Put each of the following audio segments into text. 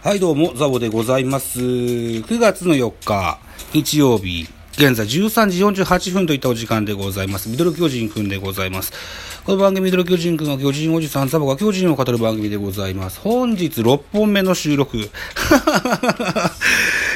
はい、どうも、ザボでございます。9月の4日、日曜日、現在13時48分といったお時間でございます。ミドル巨人くんでございます。この番組、ミドル巨人くんは巨人おじさん、ザボが巨人を語る番組でございます。本日6本目の収録。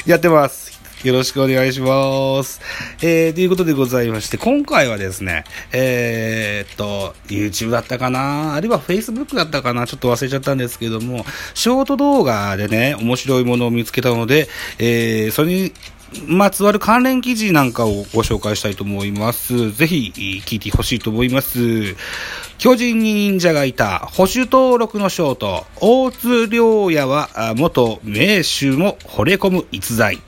やってます。よろしくお願いします。えー、ということでございまして、今回はですね、えー、っと、YouTube だったかな？あるいは Facebook だったかな？ちょっと忘れちゃったんですけども、ショート動画でね、面白いものを見つけたので、えー、それに、まつわる関連記事なんかをご紹介したいと思います。ぜひ聞いてほしいと思います。巨人に忍者がいた保守登録のショート、大津良也は元名手も惚れ込む逸材。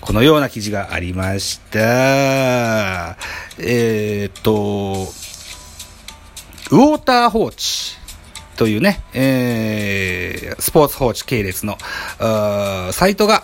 このような記事がありました。えーっと、ウォーター放置というね、えー、スポーツ放置系列の、サイトが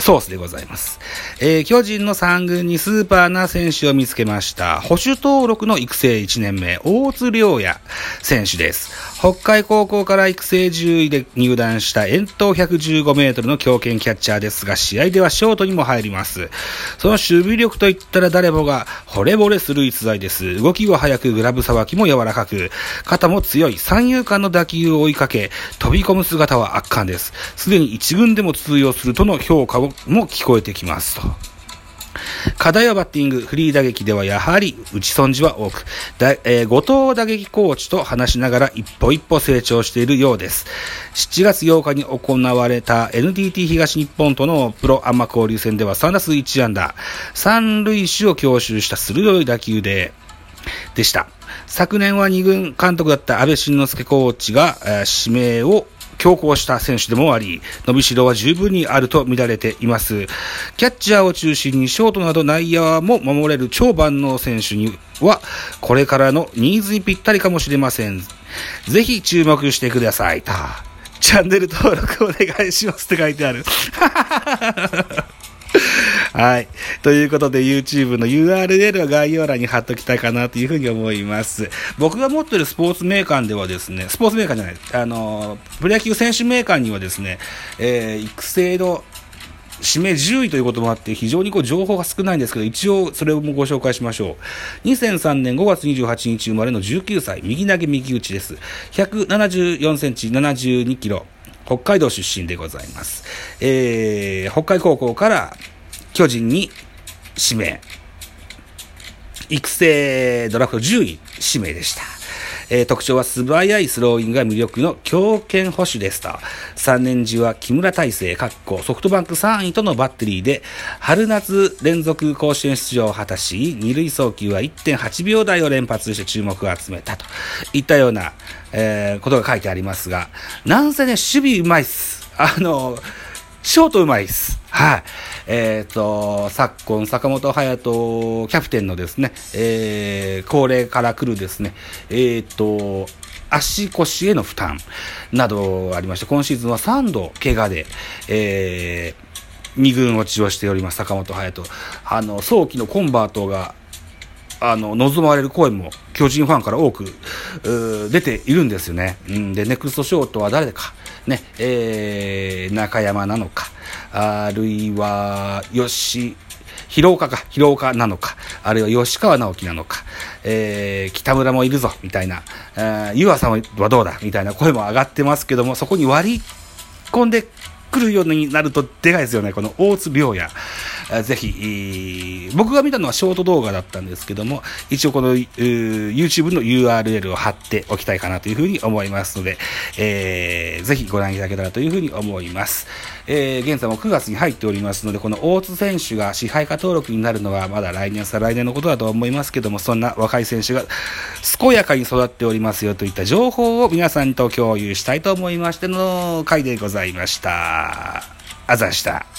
ソースでございます。えー巨人の3軍にスーパーな選手を見つけました。保守登録の育成1年目、大津良也選手です。北海高校から育成10位で入団した遠投115メートルの強肩キャッチャーですが、試合ではショートにも入ります。その守備力といったら誰もが惚れ惚れする逸材です。動きは速く、グラブさばきも柔らかく、肩も強い、三遊間の打球を追いかけ、飛び込む姿は圧巻です。すでに一軍でも通用するとの評価も聞こえてきますと。課題はバッティング、フリー打撃ではやはり打ち損じは多く、えー後藤打撃コーチと話しながら一歩一歩成長しているようです。7月8日に行われた NTT 東日本とのプロアマ交流戦では3打数1安打、三塁手を強襲した鋭い打球で、でした。昨年は2軍監督だった安倍晋之助コーチが、えー指名を強行した選手でもあり、伸びしろは十分にあると見られています。キャッチャーを中心にショートなど内野も守れる超万能選手には、これからのニーズにぴったりかもしれません。ぜひ注目してください。チャンネル登録お願いしますって書いてある。はい。ということで YouTube の URL は概要欄に貼っときたいかなというふうに思います。僕が持ってるスポーツメーカーではですね、スポーツメーカーじゃない、あの、プロ野球選手メーカーにはですね、えー育成の指名10位ということもあって、非常にこう情報が少ないんですけど、一応それもご紹介しましょう。2003年5月28日生まれの19歳、右投げ右打ちです。174センチ、72キロ。北海道出身でございます。えー、北海高校から巨人に指名。育成ドラフト10位指名でした。えー特徴は素早いスローイングが魅力の強肩保守ですと。3年時は木村大成、かっこソフトバンク3位とのバッテリーで、春夏連続甲子園出場を果たし、二塁送球は1.8秒台を連発して注目を集めたといったような、えーことが書いてありますが、なんせね、守備うまいっす。あの、ショートうまいっす。はい。えっ、と、昨今、坂本勇人キャプテンのですね、えー、高齢から来るですね、えっ、と、足腰への負担などありまして、今シーズンは3度怪我で、えー、2軍落ちをしております、坂本勇人。あの、早期のコンバートがあの、望まれる声も巨人ファンから多く、出ているんですよね。うん、で、ネクストショートは誰か、ね、えー、中山なのか、あるいは、吉、広岡か、広岡なのか、あるいは吉川直樹なのか、えー、北村もいるぞ、みたいな、えー湯浅はどうだ、みたいな声も上がってますけども、そこに割り込んでくるようになるとでかいですよね、この大津病や。ぜひ、僕が見たのはショート動画だったんですけども、一応この、YouTube の URL を貼っておきたいかなというふうに思いますので、えーぜひご覧いただけたらというふうに思います。えー現在も9月に入っておりますので、この大津選手が支配下登録になるのはまだ来年、再来年のことだと思いますけども、そんな若い選手が健やかに育っておりますよといった情報を皆さんと共有したいと思いましての回でございました。あざした。